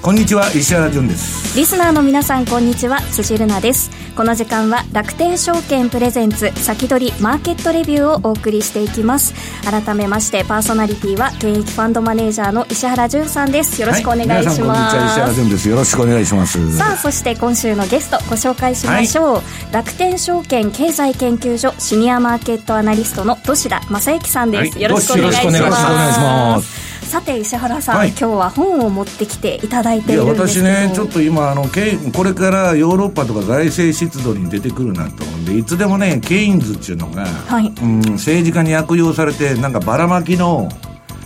こんにちは石原潤です。リスナーの皆さんこんにちは。辻るなです。この時間は楽天証券プレゼンツ先取りマーケットレビューをお送りしていきます。改めましてパーソナリティは現役ファンドマネージャーの石原潤さんです。よろしくお願いします、はい、皆さんこんにちは石原潤です。よろしくお願いします。さあそして今週のゲストご紹介しましょう、はい、楽天証券経済研究所シニアマーケットアナリストの土田正幸さんです、はい、よろしくお願いしますさて石原さん、はい、今日は本を持ってきていただいているんですけど。私ねちょっと今あのこれからヨーロッパとか財政出動に出てくるなと思うんでいつでもねケインズっていうのが、はい、うん、政治家に悪用されてなんかばらまきの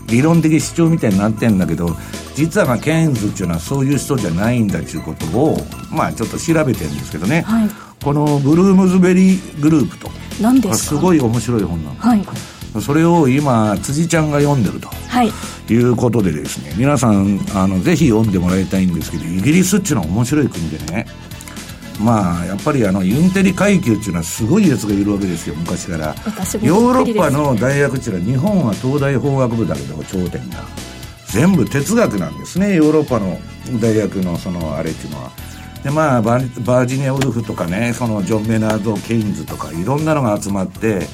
理論的主張みたいになってんだけど実はまあケインズっていうのはそういう人じゃないんだっていうことをまあちょっと調べてるんですけどね、はい、このブルームズベリーグループと何ですすごい面白い本なの、はい、それを今辻ちゃんが読んでると、はい、いうことでですね皆さんあのぜひ読んでもらいたいんですけどイギリスっていうのは面白い国でねまあやっぱりあのインテリ階級っていうのはすごいやつがいるわけですよ昔から。ヨーロッパの大学っていうのは日本は東大法学部だけど頂点が。全部哲学なんですねヨーロッパの大学のそのあれっていうのは。でまあバージニア・ウルフとかねそのジョン・メナード・ケインズとかいろんなのが集まって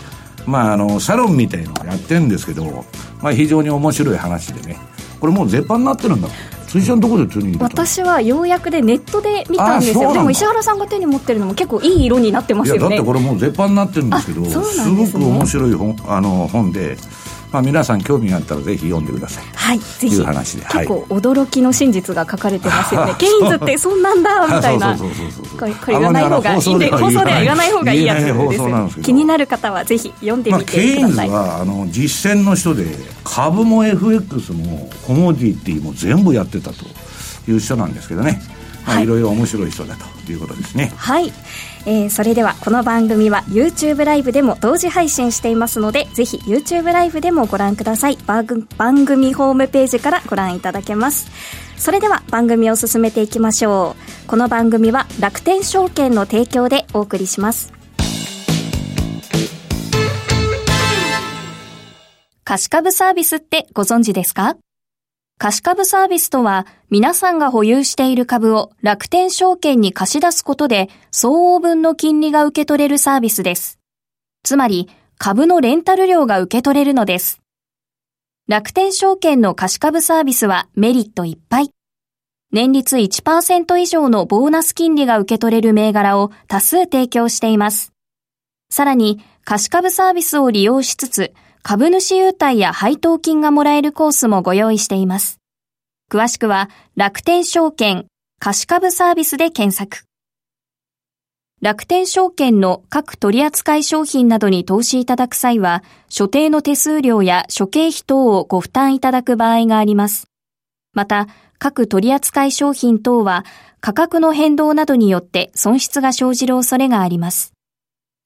まあ、あのサロンみたいのをやってるんですけど、まあ、非常に面白い話でね。これもう絶版になってるんだ。辻ちゃんどこで手に私はようやくでネットで見たんですよ。でも石原さんが手に持ってるのも結構いい色になってますよね。いやだってこれもう絶版になってるんですけどすごく面白い本あの本でまあ、皆さん興味があったらぜひ読んでください。はいぜひ。いう話で。結構驚きの真実が書かれてますよね、ケインズってそんなんだみたいな。これ言わない方がい。いんで放送では言わない方がいいやつです。気になる方はぜひ読んでみてください、まあ、ケインズはあの実践の人で株も FX もコモディティも全部やってたという人なんですけどねまあ、いろいろ面白い人だということですね。はい、えー、それではこの番組は YouTube ライブでも同時配信していますのでぜひ YouTube ライブでもご覧ください。番組ホームページからご覧いただけます。それでは番組を進めていきましょう。この番組は楽天証券の提供でお送りします。貸株サービスってご存知ですか？貸し株サービスとは、皆さんが保有している株を楽天証券に貸し出すことで、相応分の金利が受け取れるサービスです。つまり、株のレンタル料が受け取れるのです。楽天証券の貸し株サービスはメリットいっぱい。年率1%以上のボーナス金利が受け取れる銘柄を多数提供しています。さらに、貸し株サービスを利用しつつ、株主優待や配当金がもらえるコースもご用意しています。詳しくは楽天証券貸株サービスで検索。楽天証券の各取扱商品などに投資いただく際は、所定の手数料や諸経費等をご負担いただく場合があります。また、各取扱商品等は価格の変動などによって損失が生じる恐れがあります。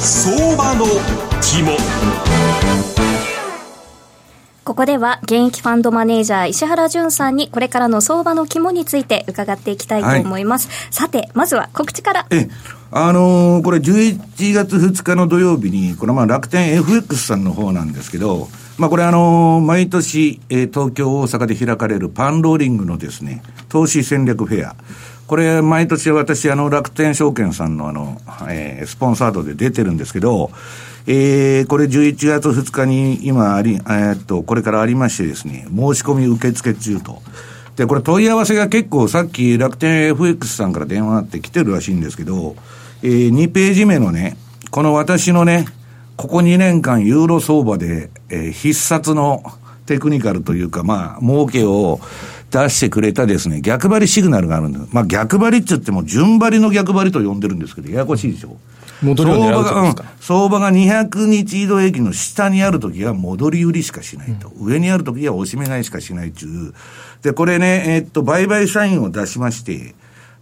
相場の肝。ここでは現役ファンドマネージャー石原淳さんにこれからの相場の肝について伺っていきたいと思います、はい、さてまずは告知から。えあのー、これ11月2日の土曜日にこれまあ楽天 FX さんの方なんですけどまあこれあのー、毎年、えー、東京大阪で開かれるパンローリングのですね投資戦略フェアこれ、毎年私、あの、楽天証券さんのあの、えー、スポンサードで出てるんですけど、えー、これ11月2日に今あり、えー、っと、これからありましてですね、申し込み受付中と。で、これ問い合わせが結構さっき楽天 FX さんから電話あって来てるらしいんですけど、えー、2ページ目のね、この私のね、ここ2年間ユーロ相場で、えー、必殺のテクニカルというか、まあ、儲けを、出してくれたですね、逆張りシグナルがあるんです。まあ逆張りって言っても順張りの逆張りと呼んでるんですけど、ややこしいでしょ。戻りを狙う相場が、うん、相場が200日移動平均の下にあるときは戻り売りしかしないと。うん、上にあるときは押し目買いしかしないという。で、これね、えー、っと、売買サインを出しまして、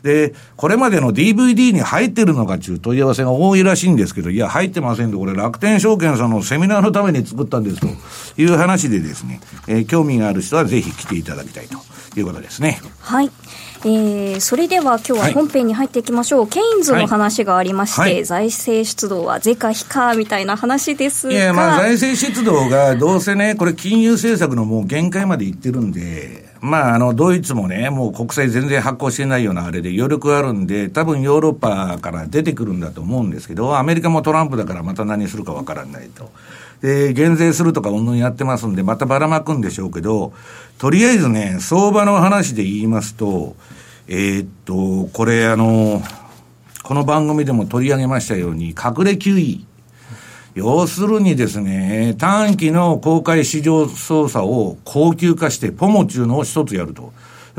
で、これまでの DVD に入ってるのかっていう問い合わせが多いらしいんですけど、いや、入ってませんと、これ楽天証券さんのセミナーのために作ったんですという話でですね、えー、興味がある人はぜひ来ていただきたいということですね。はい。えー、それでは今日は本編に入っていきましょう、はい、ケインズの話がありまして、はい、財政出動は是か非かみたいな話ですがいや、まあ、財政出動がどうせね、これ、金融政策のもう限界までいってるんで、まあ、あの、ドイツもね、もう国債全然発行してないようなあれで余力あるんで、多分ヨーロッパから出てくるんだと思うんですけど、アメリカもトランプだからまた何するかわからないと。で、減税するとかうんぬんやってますんで、またばらまくんでしょうけど、とりあえずね、相場の話で言いますと、えー、っと、これあの、この番組でも取り上げましたように、隠れ QE。要するにですね、短期の公開市場操作を高級化して、ポモ中のを一つやると。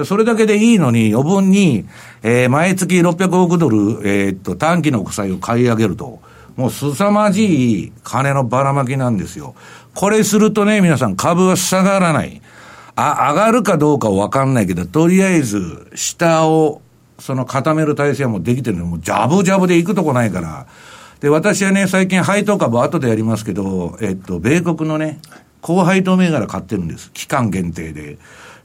それだけでいいのに、余分に、えー、毎月600億ドル、えー、っと、短期の国債を買い上げると。もう凄まじい金のばらまきなんですよ。これするとね、皆さん株は下がらない。あ、上がるかどうかわかんないけど、とりあえず、下を、その固める体制はもうできてるのもうジャブジャブで行くとこないから。で、私はね、最近配当株後でやりますけど、えっと、米国のね、高配当銘柄買ってるんです。期間限定で。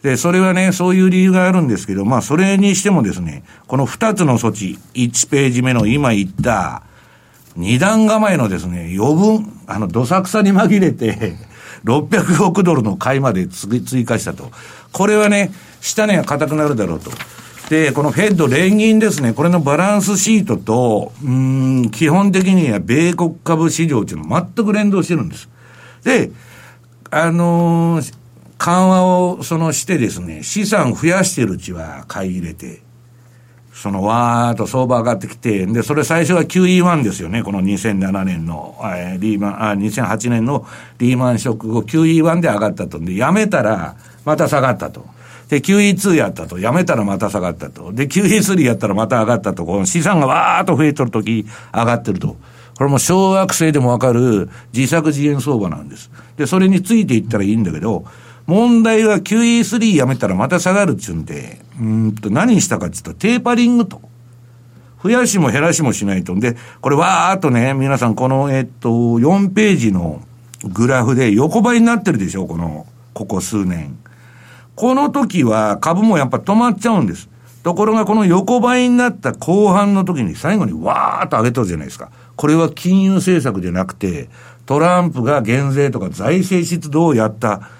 で、それはね、そういう理由があるんですけど、まあ、それにしてもですね、この二つの措置、1ページ目の今言った、二段構えのですね、余分、あの、どさくさに紛れて、600億ドルの買いまで追加したと。これはね、下値が硬くなるだろうと。で、このフェッド連銀ですね、これのバランスシートと、うん、基本的には米国株市場っていうのは全く連動してるんです。で、あのー、緩和をそのしてですね、資産増やしてるうちは買い入れて、そのわーっと相場上がってきて、で、それ最初は QE1 ですよね、この2007年の、えー、リーマン、あ、2008年のリーマンショック後 QE1 で上がったと。で、やめたら、また下がったと。で、QE2 やったと。やめたらまた下がったと。で、QE3 やったらまた上がったと。この資産がわーっと増えとるとき、上がってると。これも小学生でもわかる自作自演相場なんです。で、それについていったらいいんだけど、問題は QE3 やめたらまた下がるっちゅうんで、うんと何したかって言ったらテーパリングと。増やしも減らしもしないと。んで、これわーっとね、皆さんこの、えっと、4ページのグラフで横ばいになってるでしょ、この、ここ数年。この時は株もやっぱ止まっちゃうんです。ところがこの横ばいになった後半の時に最後にわーっと上げとるじゃないですか。これは金融政策じゃなくて、トランプが減税とか財政出動をやった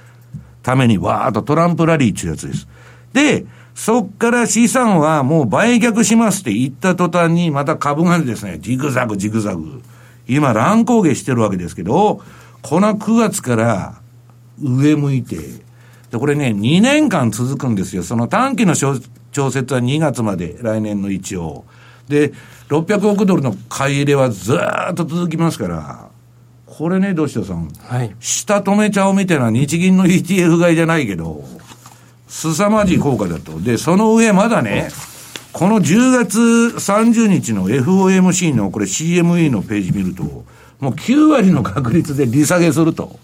ためにわーっとトランプラリーっていうやつです。で、そっから資産はもう売却しますって言った途端に、また株がですね、ジグザグジグザグ。今乱高下してるわけですけど、この9月から上向いて、で、これね、2年間続くんですよ。その短期の調節は2月まで、来年の一応。で、600億ドルの買い入れはずっと続きますから、これね、どうしようさん。はい。下止めちゃおうみたいな日銀の ETF 買いじゃないけど、凄まじい効果だと。で、その上まだね、この10月30日の FOMC のこれ CME のページ見ると、もう9割の確率で利下げすると。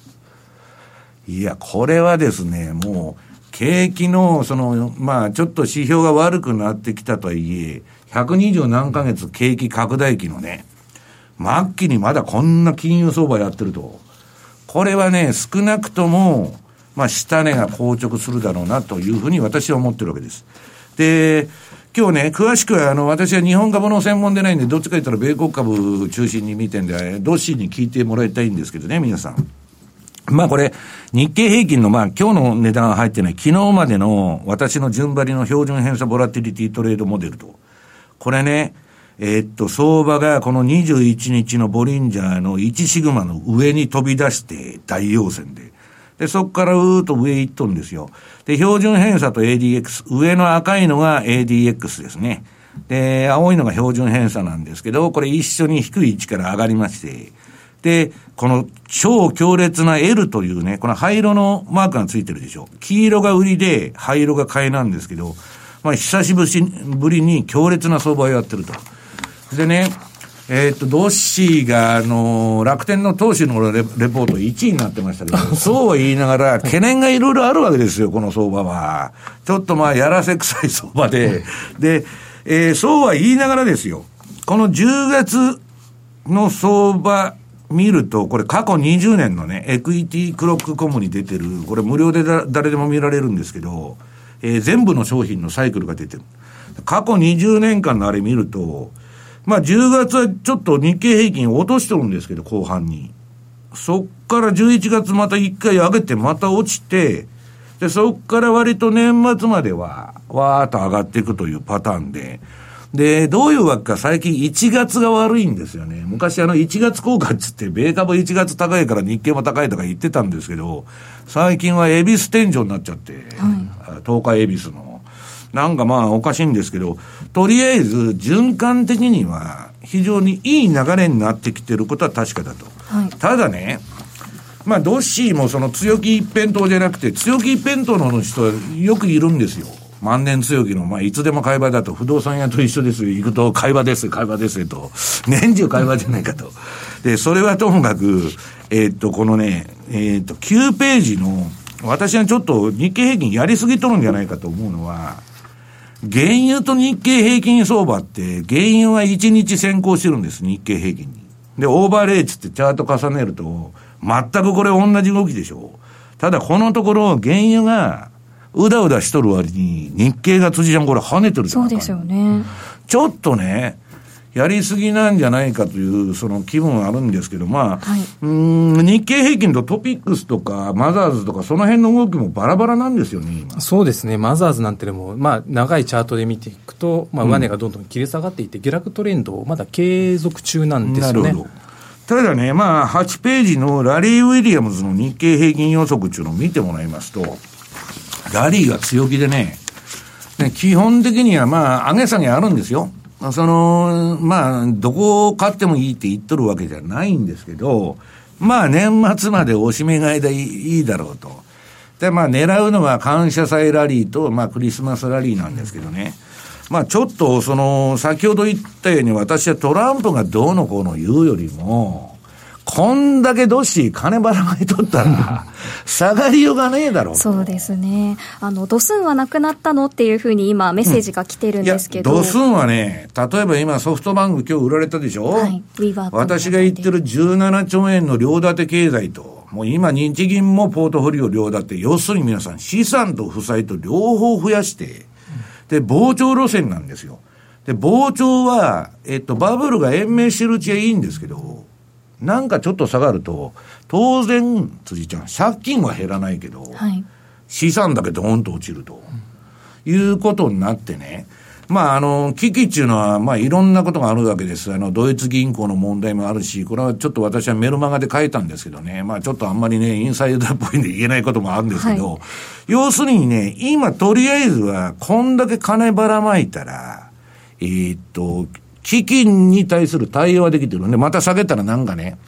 いや、これはですね、もう、景気の、その、まあ、ちょっと指標が悪くなってきたとはいえ、120何ヶ月景気拡大期のね、末期にまだこんな金融相場やってると。これはね、少なくとも、まあ、下値が硬直するだろうなというふうに私は思ってるわけです。で、今日ね、詳しくは、あの、私は日本株の専門でないんで、どっちか言ったら米国株中心に見てんで、どっしに聞いてもらいたいんですけどね、皆さん。まあこれ、日経平均の、まあ今日の値段は入ってない、昨日までの私の順張りの標準偏差ボラティリティトレードモデルと。これね、えー、っと、相場がこの21日のボリンジャーの1シグマの上に飛び出して大陽線で。で、そこからうーっと上行っとんですよ。で、標準偏差と ADX、上の赤いのが ADX ですね。で、青いのが標準偏差なんですけど、これ一緒に低い位置から上がりまして、で、この超強烈な L というね、この灰色のマークがついてるでしょ。黄色が売りで、灰色が買いなんですけど、まあ、久しぶりに強烈な相場をやってると。でね、えっ、と、ドッシーが、あのー、楽天の投手のレレポート1位になってましたけど、そうは言いながら、懸念がいろいろあるわけですよ、この相場は。ちょっとまあ、やらせ臭い相場で。で、えー、そうは言いながらですよ、この10月の相場見ると、これ過去20年のね、エクイティクロックコムに出てる、これ無料でだ誰でも見られるんですけど、えー、全部の商品のサイクルが出てる。過去20年間のあれ見ると、まあ10月はちょっと日経平均落としてるんですけど、後半に。そっから11月また1回上げて、また落ちて、で、そっから割と年末までは、わーっと上がっていくというパターンで、で、どういうわけか最近1月が悪いんですよね。昔あの1月効果っつって、米株1月高いから日経も高いとか言ってたんですけど、最近は恵比寿天井になっちゃって、はい、東海恵比寿の。なんかまあおかしいんですけど、とりあえず循環的には非常にいい流れになってきてることは確かだと。はい、ただね、まあドッシーもその強気一辺倒じゃなくて、強気一辺倒の人はよくいるんですよ。万年強気の、まあ、いつでも会話だと、不動産屋と一緒です。行くと会話です、会話ですと。年中会話じゃないかと。で、それはともかく、えー、っと、このね、えー、っと、9ページの、私はちょっと日経平均やりすぎとるんじゃないかと思うのは、原油と日経平均相場って、原油は1日先行してるんです、日経平均に。で、オーバーレイツってチャート重ねると、全くこれ同じ動きでしょう。ただこのところ、原油が、うだうだしとる割に、日経が辻ちゃんこれ跳ねてるそうですよね。ちょっとね、やりすぎなんじゃないかという、その気分はあるんですけど、まあ、はい、うん日経平均とトピックスとか、マザーズとか、その辺の動きもバラバラなんですよね、そうですね、マザーズなんてでも、まあ、長いチャートで見ていくと、まあ、上値がどんどん切り下がっていて、うん、下落トレンドをまだ継続中なんですよね。なるほど。ただね、まあ、8ページのラリー・ウィリアムズの日経平均予測っていうのを見てもらいますと、ラリーが強気でね、ね基本的にはまあ、上げ下げあるんですよ。その、まあ、どこを買ってもいいって言っとるわけじゃないんですけど、まあ、年末までおしめ買いでいいだろうと。で、まあ、狙うのは感謝祭ラリーと、まあ、クリスマスラリーなんですけどね。まあ、ちょっと、その、先ほど言ったように、私はトランプがどうのこうの言うよりも、こんだけどし金ばらまいとったら、下がりようがねえだろうそうですね。あの、ドスンはなくなったのっていうふうに今メッセージが来てるんですけど。うん、ドスンはね、例えば今ソフトバンク今日売られたでしょ？はい。私が言ってる17兆円の両立て経済と、もう今日銀もポートフォリオ両立て、要するに皆さん資産と負債と両方増やして、で、膨張路線なんですよ。で、膨張は、えっと、バブルが延命してるうちはいいんですけど、なんかちょっと下がると、当然、辻ちゃん、借金は減らないけど、はい、資産だけドーンと落ちると、いうことになってね、まあ、あの、危機っていうのは、まあ、いろんなことがあるわけです。あの、ドイツ銀行の問題もあるし、これはちょっと私はメルマガで書いたんですけどね、まあ、ちょっとあんまりね、インサイダーっぽいんで言えないこともあるんですけど、はい、要するにね、今、とりあえずは、こんだけ金ばらまいたら、えー、っと、基金に対する対応はできてるんで、また下げたらなんかね、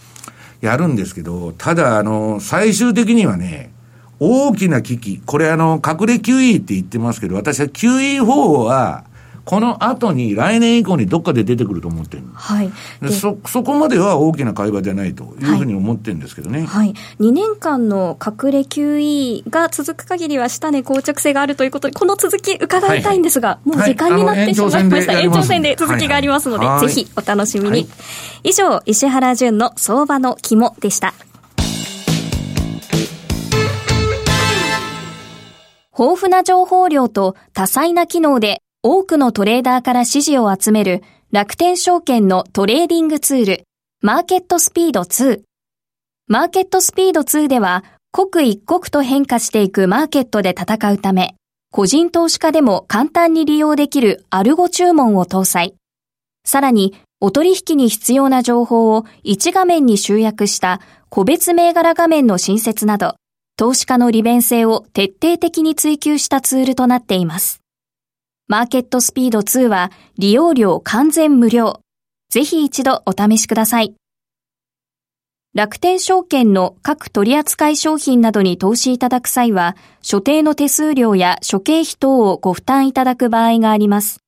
やるんですけど、ただ、あの、最終的にはね、大きな危機、これあの、隠れ QE って言ってますけど、私は QE4 は、この後に来年以降にどっかで出てくると思ってるはい。でそ、そこまでは大きな会話じゃないというふうに思ってるんですけどね。はい。2年間の隠れ QE が続く限りは下値硬直性があるということで、この続き伺いたいんですが、はいはい、もう時間になってしまいました。延長戦で続きがありますので、はいはい、ぜひお楽しみに。はい、以上、石原淳の相場の肝でした。豊富な情報量と多彩な機能で多くのトレーダーから支持を集める楽天証券のトレーディングツール、マーケットスピード2。マーケットスピード2では、刻一刻と変化していくマーケットで戦うため、個人投資家でも簡単に利用できるアルゴ注文を搭載。さらに、お取引に必要な情報を1画面に集約した個別銘柄画面の新設など、投資家の利便性を徹底的に追求したツールとなっています。マーケットスピード2は利用料完全無料。ぜひ一度お試しください。楽天証券の各取扱商品などに投資いただく際は、所定の手数料や諸経費等をご負担いただく場合があります。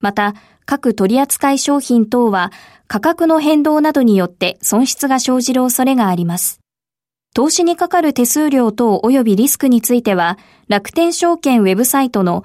また、各取扱商品等は価格の変動などによって損失が生じる恐れがあります。投資にかかる手数料等及びリスクについては、楽天証券ウェブサイトの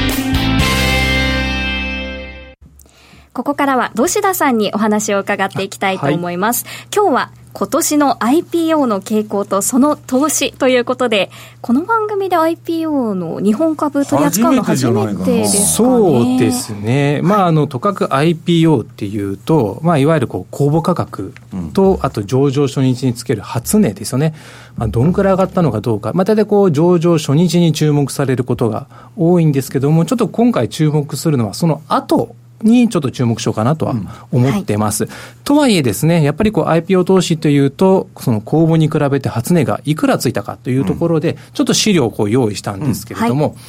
ここからは土田さんにお話を伺っていきたいと思います。はい、今日は今年の IPO の傾向とその投資ということで、この番組で IPO の日本株取り扱うの初めてですか、ね、そうですね。まあ、あの、とかく IPO っていうと、まあ、いわゆるこう公募価格と、うん、あと上場初日につける初値ですよね。まあ、どんくらい上がったのかどうか。まあ、大体こう、上場初日に注目されることが多いんですけども、ちょっと今回注目するのは、その後、にちょっと注目しようかなとは思ってます。うんはい、とはいえですね、やっぱりこう IPO 投資というと、その公募に比べて初値がいくらついたかというところで、ちょっと資料をこう用意したんですけれども、うんはい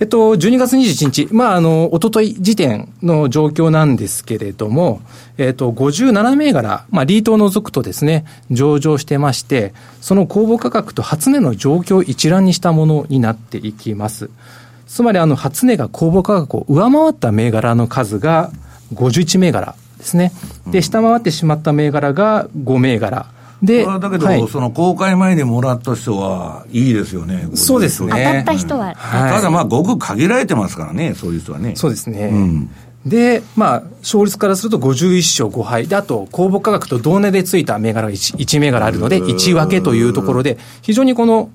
えっと、12月21日、まあ、あの、おととい時点の状況なんですけれども、えっと、57銘柄、まあ、リートを除くとですね、上場してまして、その公募価格と初値の状況を一覧にしたものになっていきます。つまりあの初値が公募価格を上回った銘柄の数が51銘柄ですね。で、下回ってしまった銘柄が5銘柄。で、だけど、はい、その公開前にもらった人はいいですよね。そうですね。当たった人は。うんはい、ただまあ、ごく限られてますからね、そういう人はね。そうですね。うんで、まあ、勝率からすると51勝5敗。で、あと、公募価格と同値でついた銘柄が 1, 1銘柄あるので、1分けというところで、非常にこの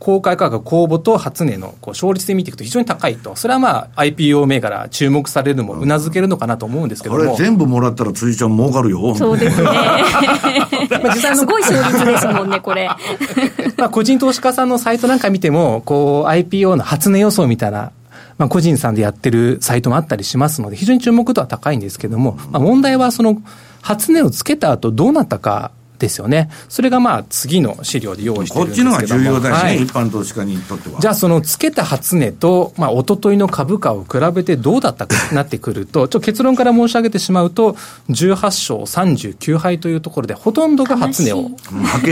公開価格公募と初値のこう勝率で見ていくと非常に高いと、それはまあ IPO 銘柄注目されるのもうなずけるのかなと思うんですけども。これ全部もらったら辻ちゃん儲かるよ。そうですね。まあ実際の すごい勝率ですもんね、これ。まあ個人投資家さんのサイトなんか見ても、こう IPO の初値予想みたいなまあ、個人さんでやってるサイトもあったりしますので、非常に注目度は高いんですけども、まあ、問題はその、初値をつけた後どうなったかですよね。それがまあ次の資料で用意してるんですけどこっちのが重要だしね、はい、一般投資家にとっては。じゃあそのつけた初値と、まあ一昨日の株価を比べてどうだったかなってくると、ちょ結論から申し上げてしまうと、18勝39敗というところで、ほとんどが初値を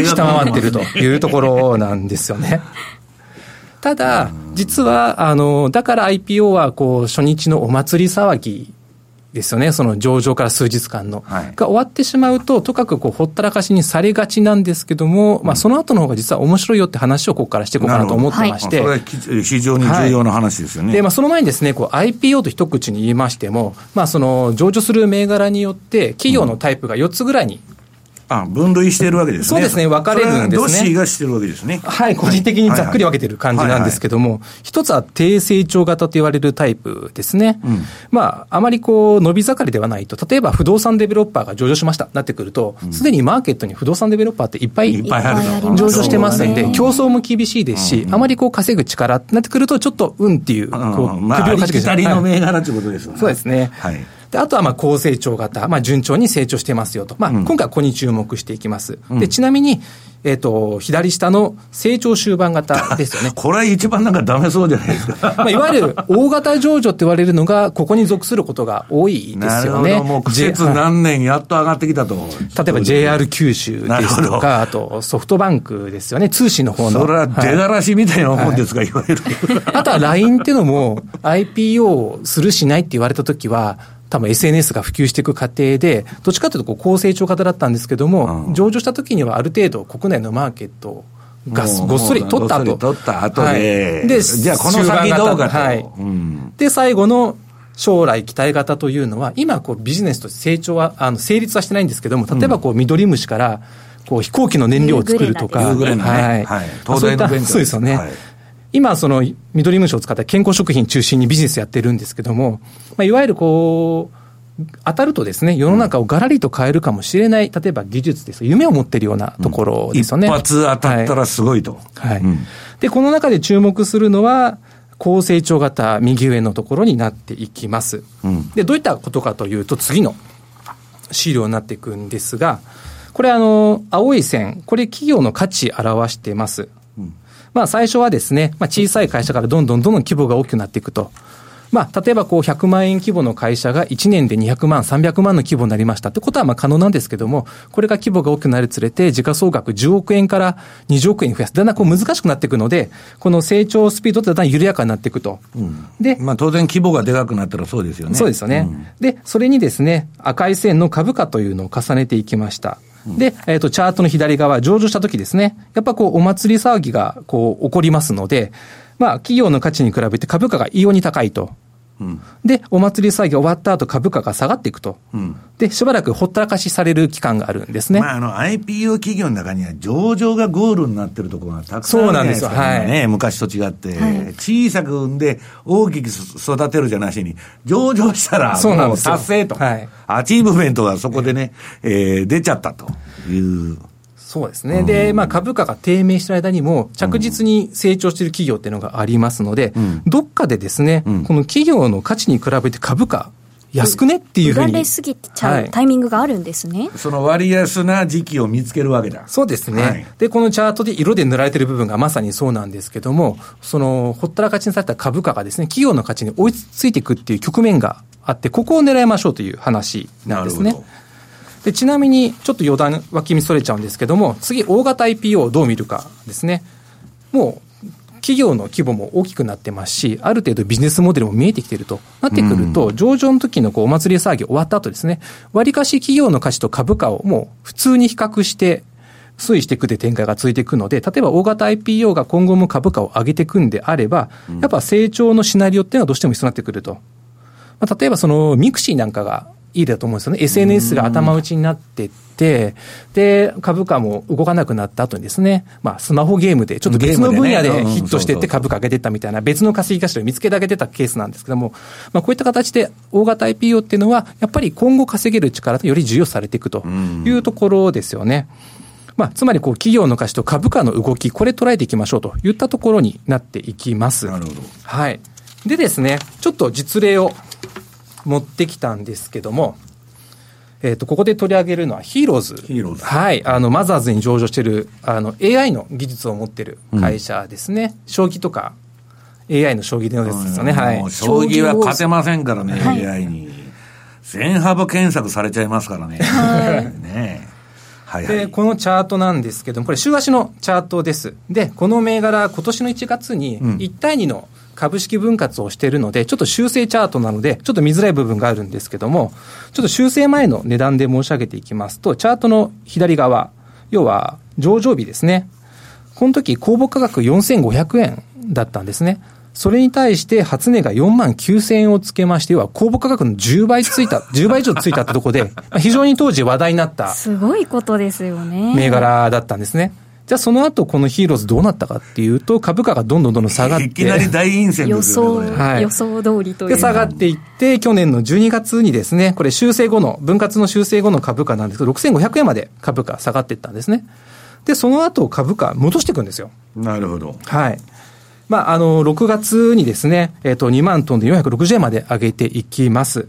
下回っているというところなんですよね。ただ、実は、あの、だから IPO は、こう、初日のお祭り騒ぎですよね、その上場から数日間の、はい、が終わってしまうと、とかくこうほったらかしにされがちなんですけども、うん、まあ、その後の方が実は面白いよって話をここからしていこうかなと思ってまして、それは非常に重要な話ですよね。はい、で、まあ、その前にですね、こう IPO と一口に言いましても、まあ、その上場する銘柄によって、企業のタイプが4つぐらいにあ分類してるわけですね。そうですね、分かれるんですね。ドッシーがしてるわけですね。はい、個人的にざっくり分けてる感じなんですけども、一つは低成長型と言われるタイプですね。うん、まあ、あまりこう、伸び盛りではないと、例えば不動産デベロッパーが上場しました、なってくると、すで、にマーケットに不動産デベロッパーっていっぱい上場してますんで、競争も厳しいですし、あまりこう稼ぐ力ってなってくると、ちょっとうんっていう、こう、首をかしげちゃう。りの銘柄ということですよね。そうですね。はい。で、あとはまあ高成長型、まあ順調に成長してますよと。まあ今回はここに注目していきます。うん、で、ちなみに、えっ、ー、と、左下の成長終盤型 ですよね。これは一番なんかダメそうじゃないですか。まあ、いわゆる大型上場って言われるのが、ここに属することが多いですよね。もう季節何年やっと上がってきたと。例えば JR 九州ですとか、あとソフトバンクですよね、通信の方の。それは出がらしみたいなもんですか、はい、いわゆる。あとは LINE っていうのも、IPO するしないって言われたときは、多分 SNS が普及していく過程で、どっちかというとこう高成長型だったんですけども、うん、上場した時にはある程度国内のマーケットがごっそり取った後。取った後で、はい、で、じゃあこの先どうかと。はい、うん、で、最後の将来期待型というのは、今こうビジネスとして成長は、あの、成立はしてないんですけども、例えばこう、緑虫から、こう飛行機の燃料を作るとか、はい、はい、東大のそうですよね。はい今、その、緑虫を使った健康食品中心にビジネスやってるんですけども、まあ、いわゆるこう、当たるとですね、世の中をがらりと変えるかもしれない、例えば技術です夢を持ってるようなところですよね。一発当たったらすごいと。はい。はいで、この中で注目するのは、高成長型右上のところになっていきます。うん、で、どういったことかというと、次の資料になっていくんですが、これあの、青い線、これ企業の価値表してます。うん、まあ最初はですね、まあ小さい会社からどんどんどんどん規模が大きくなっていくと。まあ、例えばこう100万円規模の会社が1年で200万、300万の規模になりましたってことはまあ可能なんですけども、これが規模が大きくなるつれて、時価総額10億円から20億円増やす。だんだんこう難しくなっていくので、この成長スピードってだんだん緩やかになっていくと。うん、で、まあ当然規模がでかくなったらそうですよね。そうですよね。うん、で、それにですね、赤い線の株価というのを重ねていきました。で、えっ、ー、と、チャートの左側、上場した時ですね、やっぱこう、お祭り騒ぎが、こう、起こりますので、まあ、企業の価値に比べて株価が異様に高いと。で、お祭り騒ぎ終わった後株価が下がっていくと。うん、で、しばらくほったらかしされる期間があるんですね。まあ、あの、IPO 企業の中には上場がゴールになってるところがたくさんあるそうなんですよ。はい。昔と違って、はい、小さく産んで大きく育てるじゃなしに、上場したら、そうなんです達成と。はい。アチーブメントがそこでね、えー、出ちゃったという。そうですね。で、まあ株価が低迷してる間にも着実に成長している企業っていうのがありますので、うん、どっかでですね、うん、この企業の価値に比べて株価、安くねっていうふうに。売られすぎちゃうタイミングがあるんですね。はい、その割安な時期を見つけるわけだ。そうですね、はい、で、このチャートで色で塗られてる部分がまさにそうなんですけども、その、ほったらかしにされた株価がですね、企業の価値に追いついていくっていう局面があって、ここを狙いましょうという話なんですね。でちなみに、ちょっと余談、脇見それちゃうんですけども、次、大型 IPO をどう見るかですね。もう、企業の規模も大きくなってますし、ある程度ビジネスモデルも見えてきているとなってくると、上場の時のこうお祭り騒ぎ終わった後ですね、割かし企業の価値と株価をもう普通に比較して、推移していくで展開が続いていくので、例えば大型 IPO が今後も株価を上げていくんであれば、やっぱ成長のシナリオっていうのはどうしても必要になってくると。まあ、例えばそのミクシーなんかがいいだと思うんですよね。SNS が頭打ちになってって、で、株価も動かなくなった後にですね、まあ、スマホゲームで、ちょっと別の分野でヒットしてって株価上げてったみたいな、別の稼ぎ頭を見つけてあげてたケースなんですけども、まあ、こういった形で、大型 IPO っていうのは、やっぱり今後稼げる力とより重要されていくというところですよね。まあ、つまりこう企業の価値と株価の動き、これ捉えていきましょうといったところになっていきます。なるほど。はい。でですね、ちょっと実例を持ってきたんですけども、えっ、ー、と、ここで取り上げるのはヒーローズ。ヒーローズ。はい。あの、マザーズに上場している、あの、AI の技術を持ってる会社ですね。うん、将棋とか、AI の将棋のやつですよね。はい。将棋は勝てませんからね、はい、AI に。全幅検索されちゃいますからね。はい。ねはいはい、で、このチャートなんですけども、これ週足のチャートです。で、この銘柄、今年の1月に1対2の株式分割をしているので、ちょっと修正チャートなので、ちょっと見づらい部分があるんですけども、ちょっと修正前の値段で申し上げていきますと、チャートの左側、要は上場日ですね。この時公募価格4500円だったんですね。それに対して初値が4万9000円をつけまして、要は公募価格の10倍ついた、10倍以上ついたってとこで、非常に当時話題になった。すごいことですよね。銘柄だったんですね。じゃあその後このヒーローズどうなったかっていうと、株価がどんどんどんどん下がって。いきなり大陰線予想、はい、予想通りという。で、下がっていって、去年の12月にですね、これ修正後の、分割の修正後の株価なんですけど、6500円まで株価下がっていったんですね。で、その後株価戻していくんですよ。なるほど。はい。まあ、あの、6月にですね、えっ、と、2万トンで460円まで上げていきます。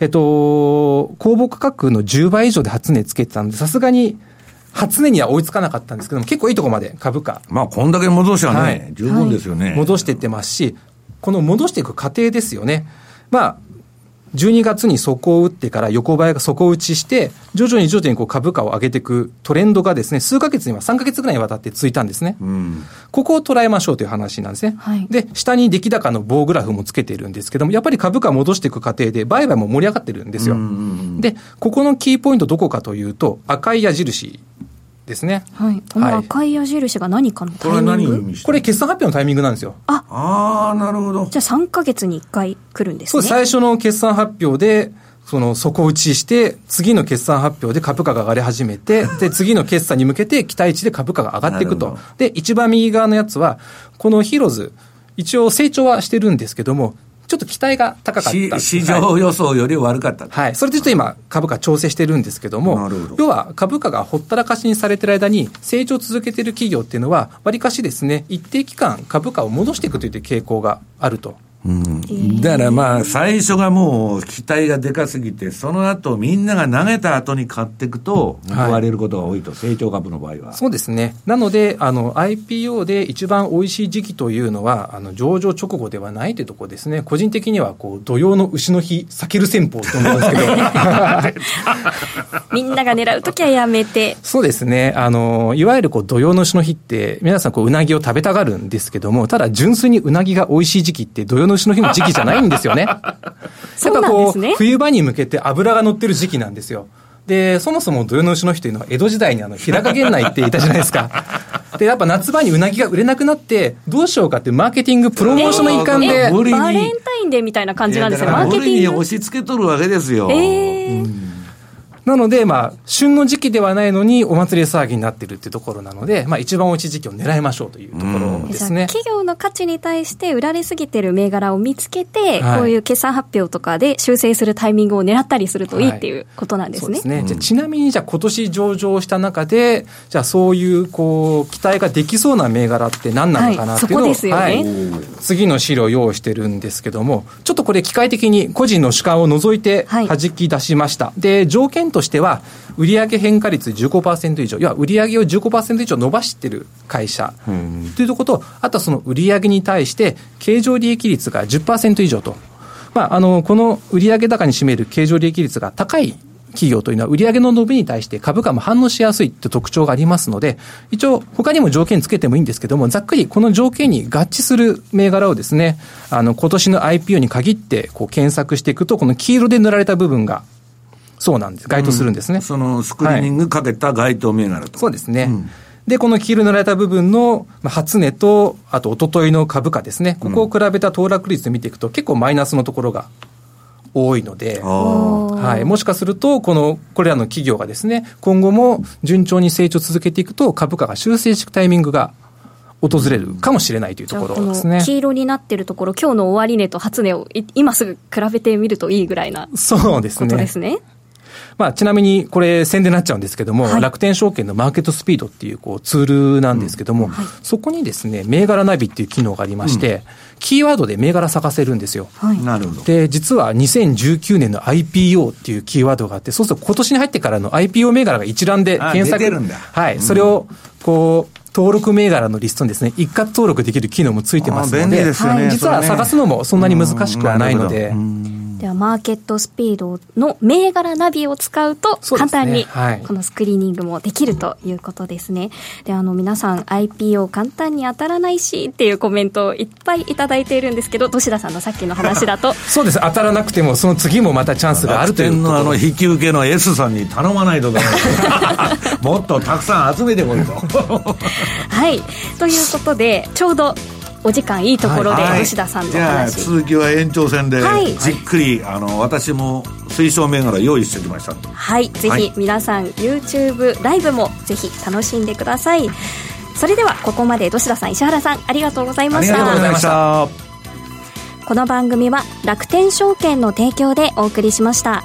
えっ、と、公募価格の10倍以上で初値つけてたんで、さすがに、初値には追いつかなかったんですけども、結構いいところまで株価。まあ、こんだけ戻しはね、はい、十分ですよね、はい、戻していってますし、この戻していく過程ですよね。まあ、12月に底を打ってから横ばいが底打ちして、徐々に徐々にこう株価を上げていくトレンドがですね、数ヶ月には3ヶ月ぐらいにわたって続いたんですね。うん、ここを捉えましょうという話なんですね。はい、で、下に出来高の棒グラフもつけているんですけども、やっぱり株価戻していく過程で売買も盛り上がってるんですよ。で、ここのキーポイントどこかというと、赤い矢印ですね。はい。この赤い矢印が何かのタイミング、これ決算発表のタイミングなんですよ。ああ、なるほど。じゃあ3か月に1回来るんですね。そう、最初の決算発表で、その底打ちして、次の決算発表で株価が上がり始めて、で、次の決算に向けて期待値で株価が上がっていくと。で、一番右側のやつは、このヒーローズ、一応成長はしてるんですけども、ちょっと期待が高かった市場予想より悪かった、はい、それでちょっと今株価調整してるんですけども要は株価がほったらかしにされてる間に成長を続けている企業っていうのはわりかしですね一定期間株価を戻していくという傾向があるとうん、だからまあ、最初がもう期待がでかすぎて、その後みんなが投げた後に買っていくと、報われることが多いと、はい、成長株の場合は。そうですね。なので、あの、IPO で一番美味しい時期というのは、あの、上場直後ではないというところですね。個人的には、こう、土曜の牛の日、避ける戦法と思うんですけど。みんなが狙うときはやめて。そうですね。あの、いわゆるこう、土曜の牛の日って、皆さんこう、うなぎを食べたがるんですけども、ただ純粋にうなぎが美味しい時期って、土曜の牛の日の時期じゃないんですよね。やっぱこう、ね、冬場に向けて脂が乗ってる時期なんですよ。で、そもそも土用の牛の日というのは江戸時代にあの、平賀源内っていたじゃないですか。で、やっぱ夏場にうなぎが売れなくなって、どうしようかってマーケティング、プロモーションの一環で。えー、バレンタインデーみたいな感じなんですよ、マーケティング。に押し付けとるわけですよ。えーうんなので、まあ、旬の時期ではないのに、お祭り騒ぎになってるっていうところなので、まあ、一番大きい時期を狙いましょうというところですね。企業の価値に対して売られすぎてる銘柄を見つけて、はい、こういう決算発表とかで修正するタイミングを狙ったりするといいっていうことなんですね。はい、そうですね。じゃちなみに、じゃあ今年上場した中で、じゃあそういう、こう、期待ができそうな銘柄って何なのかなっていうのを、はい、そこですよね、次の資料を用意してるんですけども、ちょっとこれ機械的に個人の主観を除いて弾き出しました。で、条件としては、売上変化率15%以上、要は売上を15%以上伸ばしてる会社というところと、あとはその売上に対して経常利益率が10%以上と。まあ、あの、この売上高に占める経常利益率が高い企業というのは売上の伸びに対して株価も反応しやすいという特徴がありますので、一応他にも条件つけてもいいんですけども、ざっくりこの条件に合致する銘柄をですね、あの、今年の IPO に限ってこう検索していくと、この黄色で塗られた部分がそうなんです。該当するんですね。うん、そのスクリーニングかけた該当銘柄と、はい、そうですね。うんで、この黄色塗られた部分の初値と、あと、おとといの株価ですね。ここを比べた騰落率で見ていくと、結構マイナスのところが多いので、はい、もしかすると、この、これらの企業がですね、今後も順調に成長続けていくと、株価が修正していくタイミングが訪れるかもしれないというところですね。黄色になってるところ、今日の終値と初値を今すぐ比べてみるといいぐらいなそうですね。ことですね。まあ、ちなみにこれ宣伝になっちゃうんですけども、はい、楽天証券のマーケットスピードっていうこうツールなんですけども、うんはい、そこにですね、銘柄ナビっていう機能がありまして、うん、キーワードで銘柄探せるんですよ。はい、なるほど。で、実は2019年の IPO っていうキーワードがあって、そうすると今年に入ってからの IPO 銘柄が一覧で検索。はい、それを、こう、登録銘柄のリストにですね、一括登録できる機能もついてますので、でね、実は探すのもそんなに難しくはないので、では、マーケットスピードの銘柄ナビを使うと、簡単にこのスクリーニングもできるということですね。で、あの、皆さん IPO 簡単に当たらないしっていうコメントをいっぱいいただいているんですけど、土田さんのさっきの話だと。そうです。当たらなくても、その次もまたチャンスがあるというのあの、引き受けの S さんに頼まないと もっとたくさん集めてこいと。はい。ということで、ちょうどお時間いいところで、吉田さんの話。続きは延長戦で、じっくりあの私も推奨銘柄用意しておきました。はい。ぜひ皆さん、YouTube ライブもぜひ楽しんでください。それではここまで吉田さん石原さんありがとうございました。ありがとうございました。この番組は楽天証券の提供でお送りしました。